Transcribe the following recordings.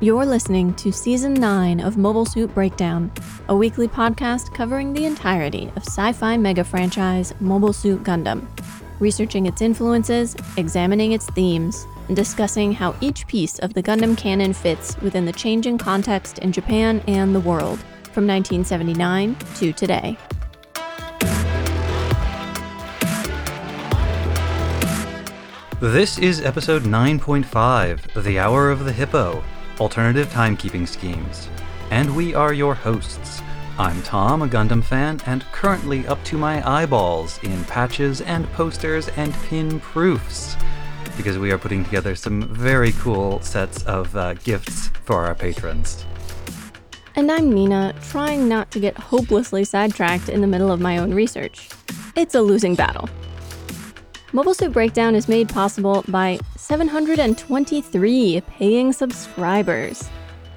You're listening to Season 9 of Mobile Suit Breakdown, a weekly podcast covering the entirety of sci fi mega franchise Mobile Suit Gundam, researching its influences, examining its themes, and discussing how each piece of the Gundam canon fits within the changing context in Japan and the world, from 1979 to today. This is episode 9.5, The Hour of the Hippo Alternative Timekeeping Schemes. And we are your hosts. I'm Tom, a Gundam fan, and currently up to my eyeballs in patches and posters and pin proofs. Because we are putting together some very cool sets of uh, gifts for our patrons. And I'm Nina, trying not to get hopelessly sidetracked in the middle of my own research. It's a losing battle. Mobile Suit Breakdown is made possible by 723 paying subscribers.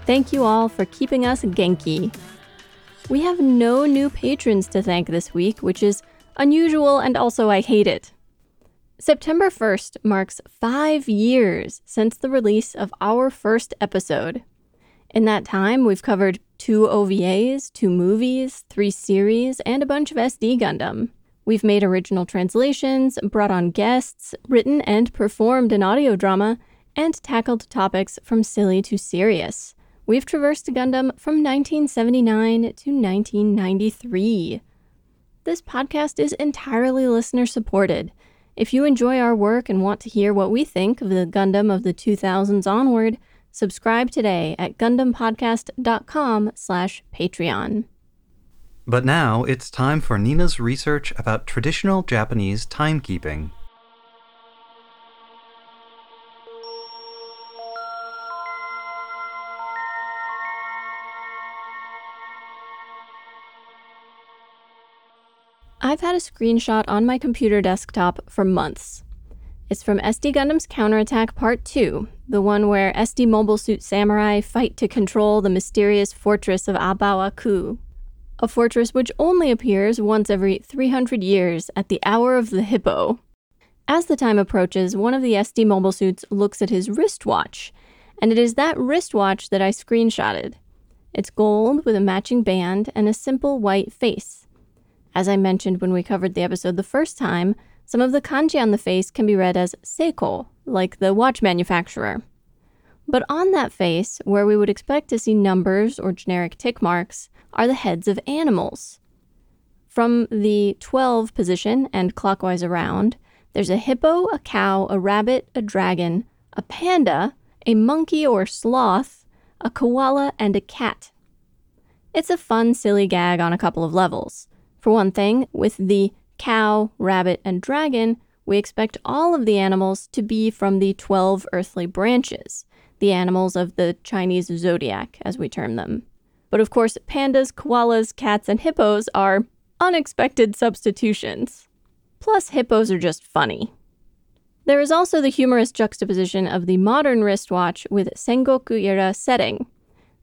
Thank you all for keeping us Genki. We have no new patrons to thank this week, which is unusual and also I hate it. September 1st marks five years since the release of our first episode. In that time, we've covered two OVAs, two movies, three series, and a bunch of SD Gundam. We've made original translations, brought on guests, written and performed an audio drama, and tackled topics from silly to serious. We've traversed Gundam from 1979 to 1993. This podcast is entirely listener supported. If you enjoy our work and want to hear what we think of the Gundam of the 2000s onward, subscribe today at gundampodcast.com slash patreon. But now it's time for Nina's research about traditional Japanese timekeeping. I've had a screenshot on my computer desktop for months. It's from SD Gundam's Counterattack Part 2, the one where SD Mobile Suit Samurai fight to control the mysterious fortress of A Baoa Qu a fortress which only appears once every 300 years at the hour of the hippo. As the time approaches, one of the SD mobile suits looks at his wristwatch, and it is that wristwatch that I screenshotted. It's gold with a matching band and a simple white face. As I mentioned when we covered the episode the first time, some of the kanji on the face can be read as Seiko, like the watch manufacturer. But on that face, where we would expect to see numbers or generic tick marks, are the heads of animals. From the 12 position and clockwise around, there's a hippo, a cow, a rabbit, a dragon, a panda, a monkey or sloth, a koala, and a cat. It's a fun, silly gag on a couple of levels. For one thing, with the cow, rabbit, and dragon, we expect all of the animals to be from the 12 earthly branches, the animals of the Chinese zodiac, as we term them. But of course, pandas, koalas, cats, and hippos are unexpected substitutions. Plus, hippos are just funny. There is also the humorous juxtaposition of the modern wristwatch with Sengoku era setting.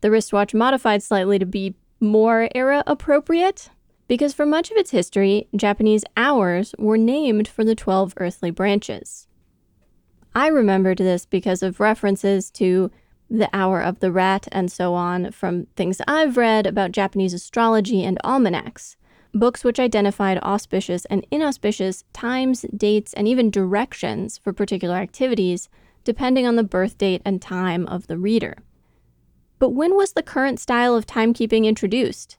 The wristwatch modified slightly to be more era appropriate, because for much of its history, Japanese hours were named for the 12 earthly branches. I remembered this because of references to the Hour of the Rat, and so on, from things I've read about Japanese astrology and almanacs, books which identified auspicious and inauspicious times, dates, and even directions for particular activities, depending on the birth date and time of the reader. But when was the current style of timekeeping introduced?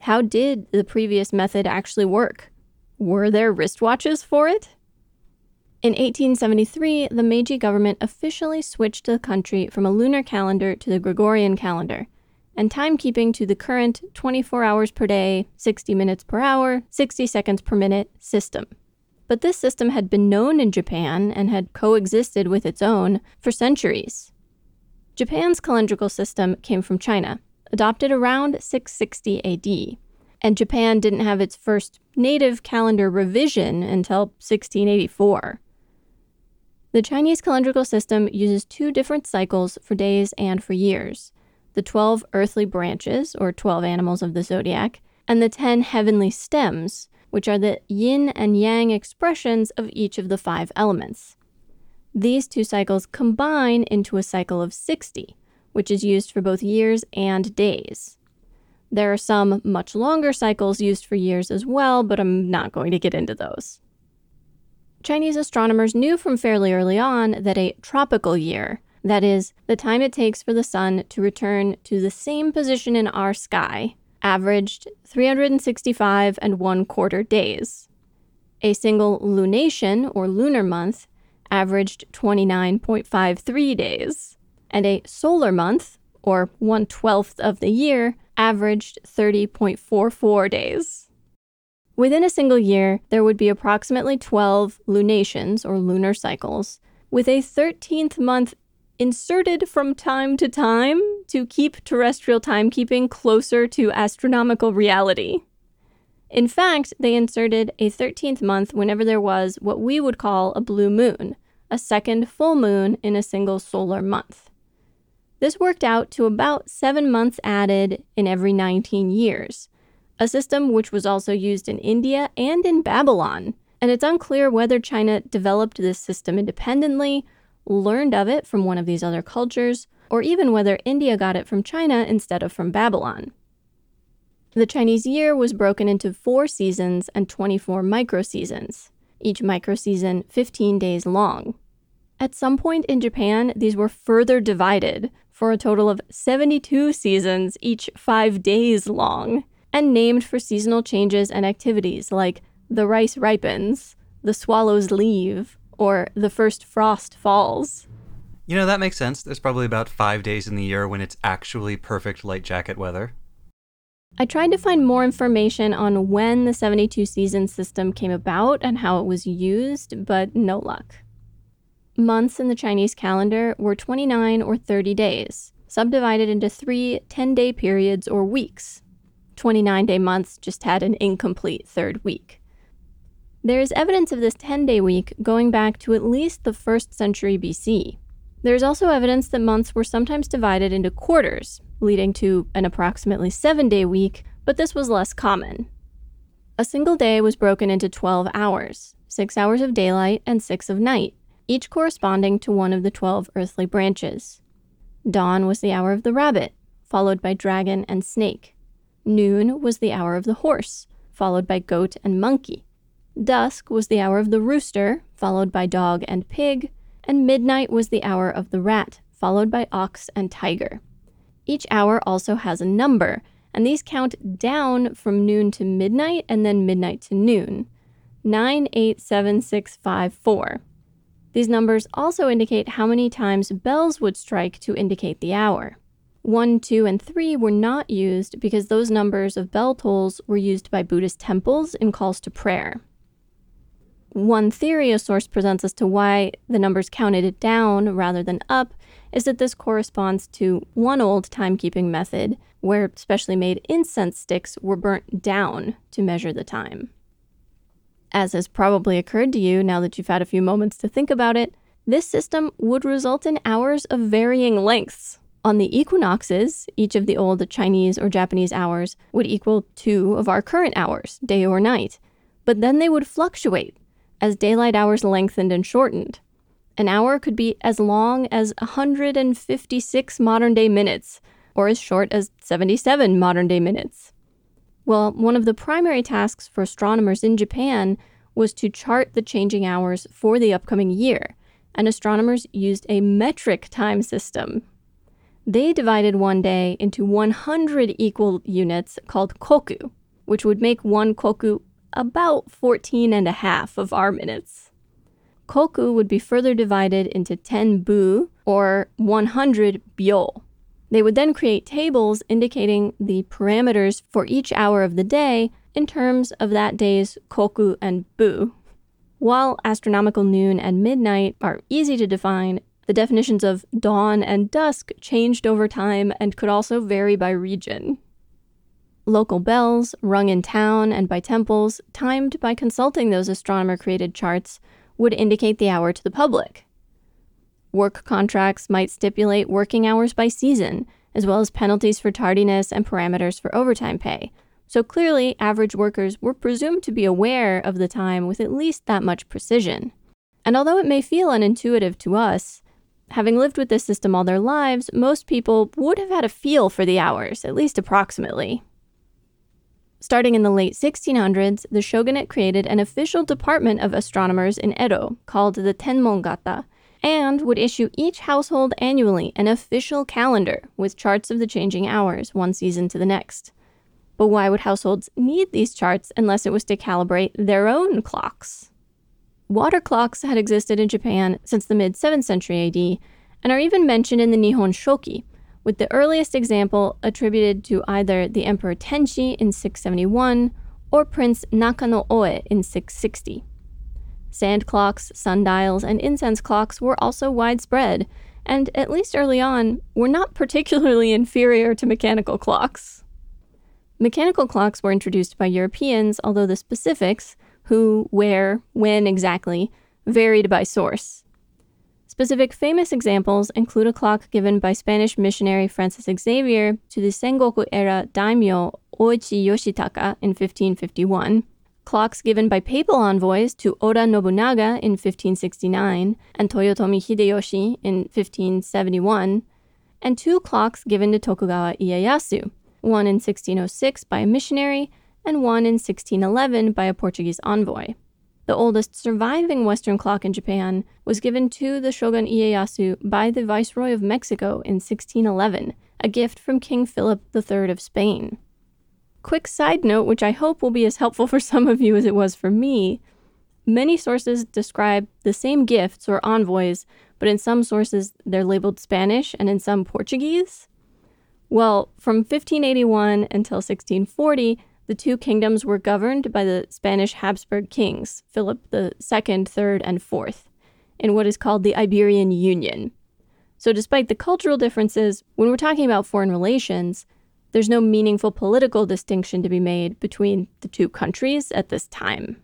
How did the previous method actually work? Were there wristwatches for it? In 1873, the Meiji government officially switched the country from a lunar calendar to the Gregorian calendar, and timekeeping to the current 24 hours per day, 60 minutes per hour, 60 seconds per minute system. But this system had been known in Japan and had coexisted with its own for centuries. Japan's calendrical system came from China, adopted around 660 AD, and Japan didn't have its first native calendar revision until 1684. The Chinese calendrical system uses two different cycles for days and for years the 12 earthly branches, or 12 animals of the zodiac, and the 10 heavenly stems, which are the yin and yang expressions of each of the five elements. These two cycles combine into a cycle of 60, which is used for both years and days. There are some much longer cycles used for years as well, but I'm not going to get into those. Chinese astronomers knew from fairly early on that a tropical year, that is, the time it takes for the sun to return to the same position in our sky, averaged 365 and one quarter days. A single lunation, or lunar month, averaged 29.53 days, and a solar month, or one twelfth of the year, averaged 30.44 days. Within a single year, there would be approximately 12 lunations, or lunar cycles, with a 13th month inserted from time to time to keep terrestrial timekeeping closer to astronomical reality. In fact, they inserted a 13th month whenever there was what we would call a blue moon, a second full moon in a single solar month. This worked out to about seven months added in every 19 years, a system which was also used in India and in Babylon. And it's unclear whether China developed this system independently, learned of it from one of these other cultures, or even whether India got it from China instead of from Babylon. The Chinese year was broken into four seasons and 24 microseasons, each microseason 15 days long. At some point in Japan, these were further divided for a total of 72 seasons, each five days long, and named for seasonal changes and activities like the rice ripens, the swallows leave, or the first frost falls. You know, that makes sense. There's probably about five days in the year when it's actually perfect light jacket weather. I tried to find more information on when the 72 season system came about and how it was used, but no luck. Months in the Chinese calendar were 29 or 30 days, subdivided into three 10 day periods or weeks. 29 day months just had an incomplete third week. There is evidence of this 10 day week going back to at least the 1st century BC. There is also evidence that months were sometimes divided into quarters, leading to an approximately seven day week, but this was less common. A single day was broken into 12 hours, six hours of daylight and six of night, each corresponding to one of the 12 earthly branches. Dawn was the hour of the rabbit, followed by dragon and snake. Noon was the hour of the horse, followed by goat and monkey. Dusk was the hour of the rooster, followed by dog and pig. And midnight was the hour of the rat, followed by ox and tiger. Each hour also has a number, and these count down from noon to midnight and then midnight to noon. 987654. These numbers also indicate how many times bells would strike to indicate the hour. 1, 2, and 3 were not used because those numbers of bell tolls were used by Buddhist temples in calls to prayer. One theory a source presents as to why the numbers counted down rather than up is that this corresponds to one old timekeeping method where specially made incense sticks were burnt down to measure the time. As has probably occurred to you now that you've had a few moments to think about it, this system would result in hours of varying lengths. On the equinoxes, each of the old Chinese or Japanese hours would equal two of our current hours, day or night. But then they would fluctuate as daylight hours lengthened and shortened. An hour could be as long as 156 modern day minutes, or as short as 77 modern day minutes. Well, one of the primary tasks for astronomers in Japan was to chart the changing hours for the upcoming year, and astronomers used a metric time system. They divided one day into 100 equal units called koku, which would make one koku about 14 and a half of our minutes. Koku would be further divided into 10 bu, or 100 byo. They would then create tables indicating the parameters for each hour of the day in terms of that day's koku and bu. While astronomical noon and midnight are easy to define, the definitions of dawn and dusk changed over time and could also vary by region. Local bells, rung in town and by temples, timed by consulting those astronomer created charts, would indicate the hour to the public. Work contracts might stipulate working hours by season, as well as penalties for tardiness and parameters for overtime pay. So clearly, average workers were presumed to be aware of the time with at least that much precision. And although it may feel unintuitive to us, having lived with this system all their lives, most people would have had a feel for the hours, at least approximately. Starting in the late 1600s, the shogunate created an official department of astronomers in Edo called the Tenmongata, and would issue each household annually an official calendar with charts of the changing hours one season to the next. But why would households need these charts unless it was to calibrate their own clocks? Water clocks had existed in Japan since the mid 7th century AD and are even mentioned in the Nihon Shoki, with the earliest example attributed to either the Emperor Tenchi in 671 or Prince Nakano Oe in 660. Sand clocks, sundials, and incense clocks were also widespread, and at least early on, were not particularly inferior to mechanical clocks. Mechanical clocks were introduced by Europeans, although the specifics, who, where, when exactly, varied by source. Specific famous examples include a clock given by Spanish missionary Francis Xavier to the Sengoku era daimyo Ouchi Yoshitaka in 1551, clocks given by papal envoys to Oda Nobunaga in 1569 and Toyotomi Hideyoshi in 1571, and two clocks given to Tokugawa Ieyasu, one in 1606 by a missionary and one in 1611 by a Portuguese envoy. The oldest surviving Western clock in Japan was given to the Shogun Ieyasu by the Viceroy of Mexico in 1611, a gift from King Philip III of Spain. Quick side note, which I hope will be as helpful for some of you as it was for me. Many sources describe the same gifts or envoys, but in some sources they're labeled Spanish and in some Portuguese. Well, from 1581 until 1640, the two kingdoms were governed by the Spanish Habsburg kings, Philip II, III, and IV, in what is called the Iberian Union. So, despite the cultural differences, when we're talking about foreign relations, there's no meaningful political distinction to be made between the two countries at this time.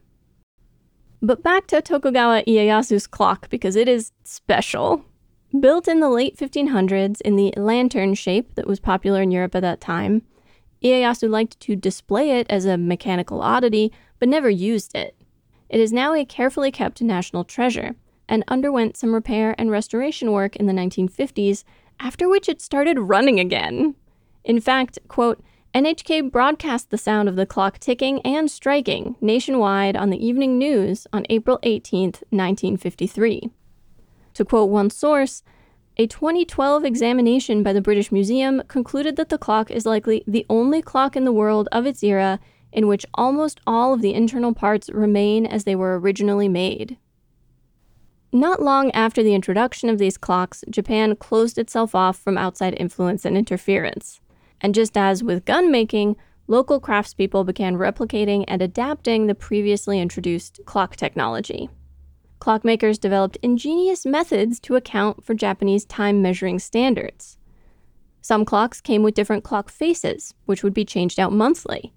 But back to Tokugawa Ieyasu's clock because it is special. Built in the late 1500s in the lantern shape that was popular in Europe at that time, Ieyasu liked to display it as a mechanical oddity, but never used it. It is now a carefully kept national treasure and underwent some repair and restoration work in the 1950s, after which it started running again. In fact, quote, NHK broadcast the sound of the clock ticking and striking nationwide on the evening news on April 18, 1953. To quote one source, a 2012 examination by the British Museum concluded that the clock is likely the only clock in the world of its era in which almost all of the internal parts remain as they were originally made. Not long after the introduction of these clocks, Japan closed itself off from outside influence and interference. And just as with gun making, local craftspeople began replicating and adapting the previously introduced clock technology. Clockmakers developed ingenious methods to account for Japanese time measuring standards. Some clocks came with different clock faces, which would be changed out monthly.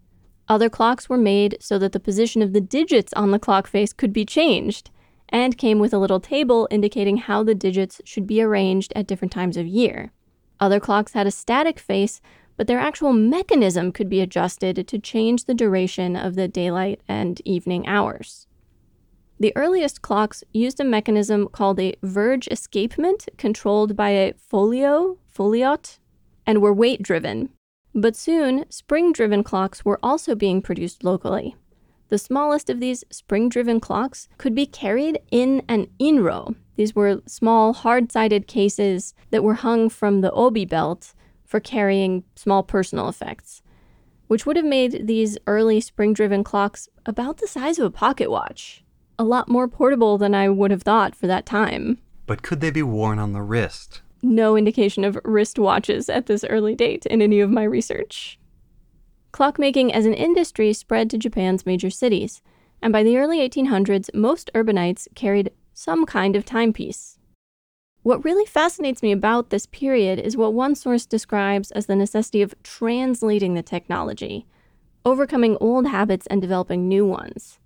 Other clocks were made so that the position of the digits on the clock face could be changed, and came with a little table indicating how the digits should be arranged at different times of year. Other clocks had a static face but their actual mechanism could be adjusted to change the duration of the daylight and evening hours. The earliest clocks used a mechanism called a verge escapement controlled by a folio, foliot, and were weight driven. But soon, spring driven clocks were also being produced locally. The smallest of these spring driven clocks could be carried in an inro. These were small, hard sided cases that were hung from the obi belt for carrying small personal effects, which would have made these early spring driven clocks about the size of a pocket watch. A lot more portable than I would have thought for that time. But could they be worn on the wrist? No indication of wrist watches at this early date in any of my research. Clockmaking as an industry spread to Japan's major cities, and by the early 1800s, most urbanites carried some kind of timepiece. What really fascinates me about this period is what one source describes as the necessity of translating the technology, overcoming old habits and developing new ones.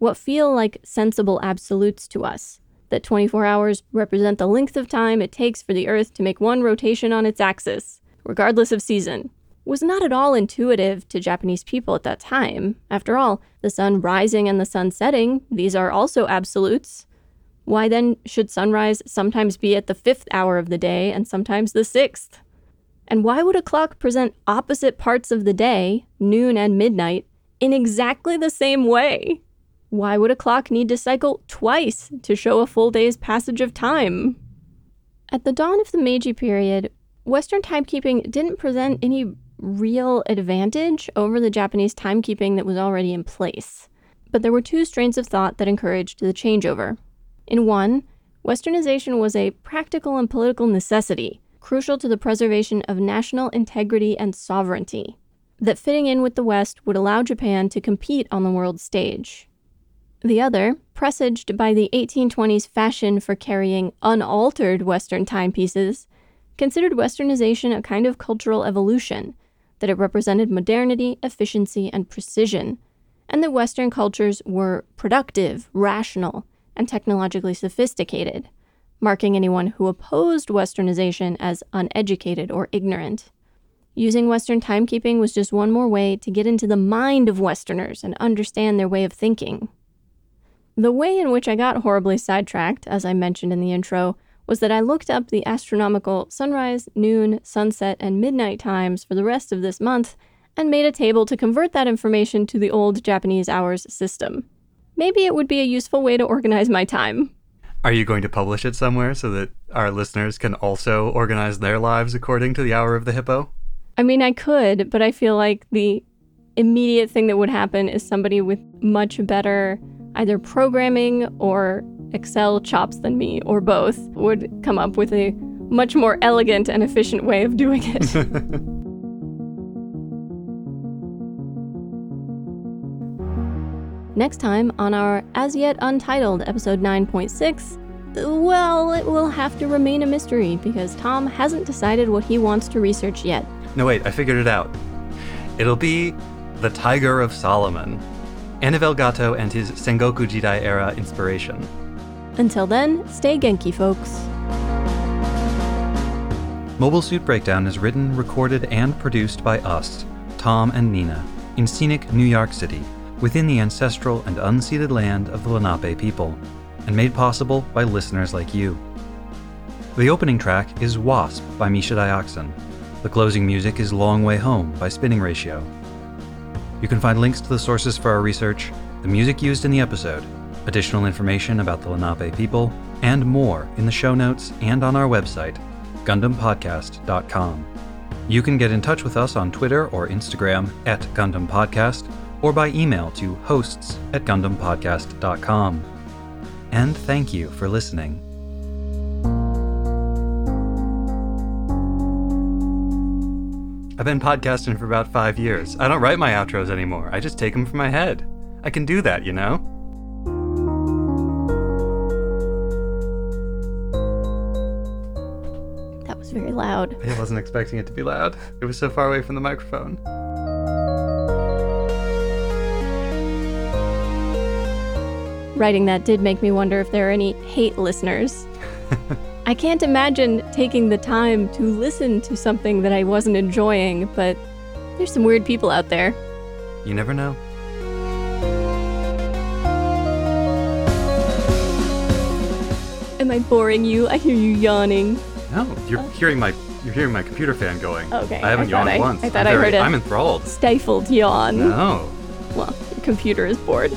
What feel like sensible absolutes to us, that 24 hours represent the length of time it takes for the Earth to make one rotation on its axis, regardless of season, was not at all intuitive to Japanese people at that time. After all, the sun rising and the sun setting, these are also absolutes. Why then should sunrise sometimes be at the fifth hour of the day and sometimes the sixth? And why would a clock present opposite parts of the day, noon and midnight, in exactly the same way? Why would a clock need to cycle twice to show a full day's passage of time? At the dawn of the Meiji period, Western timekeeping didn't present any real advantage over the Japanese timekeeping that was already in place. But there were two strains of thought that encouraged the changeover. In one, Westernization was a practical and political necessity, crucial to the preservation of national integrity and sovereignty, that fitting in with the West would allow Japan to compete on the world stage. The other, presaged by the 1820s fashion for carrying unaltered Western timepieces, considered Westernization a kind of cultural evolution, that it represented modernity, efficiency, and precision, and that Western cultures were productive, rational, and technologically sophisticated, marking anyone who opposed Westernization as uneducated or ignorant. Using Western timekeeping was just one more way to get into the mind of Westerners and understand their way of thinking. The way in which I got horribly sidetracked, as I mentioned in the intro, was that I looked up the astronomical sunrise, noon, sunset, and midnight times for the rest of this month and made a table to convert that information to the old Japanese hours system. Maybe it would be a useful way to organize my time. Are you going to publish it somewhere so that our listeners can also organize their lives according to the hour of the hippo? I mean, I could, but I feel like the immediate thing that would happen is somebody with much better either programming or Excel chops than me, or both, would come up with a much more elegant and efficient way of doing it. Next time on our as yet untitled episode 9.6, well, it will have to remain a mystery because Tom hasn't decided what he wants to research yet. No, wait, I figured it out. It'll be the Tiger of Solomon. Anavel Gato and his Sengoku Jidai era inspiration. Until then, stay Genki, folks. Mobile Suit Breakdown is written, recorded, and produced by us, Tom and Nina, in scenic New York City, within the ancestral and unceded land of the Lenape people, and made possible by listeners like you. The opening track is Wasp by Misha Dioxin. The closing music is Long Way Home by Spinning Ratio. You can find links to the sources for our research, the music used in the episode, additional information about the Lenape people, and more in the show notes and on our website, GundamPodcast.com. You can get in touch with us on Twitter or Instagram at Gundam Podcast or by email to hosts at GundamPodcast.com. And thank you for listening. I've been podcasting for about five years. I don't write my outros anymore. I just take them from my head. I can do that, you know? That was very loud. I wasn't expecting it to be loud. It was so far away from the microphone. Writing that did make me wonder if there are any hate listeners. I can't imagine taking the time to listen to something that I wasn't enjoying, but there's some weird people out there. You never know. Am I boring you? I hear you yawning. No, you're oh. hearing my you're hearing my computer fan going. Okay. I haven't I yawned I- once. I thought I'm I heard very- a- I'm enthralled. Stifled yawn. No. Well, your computer is bored.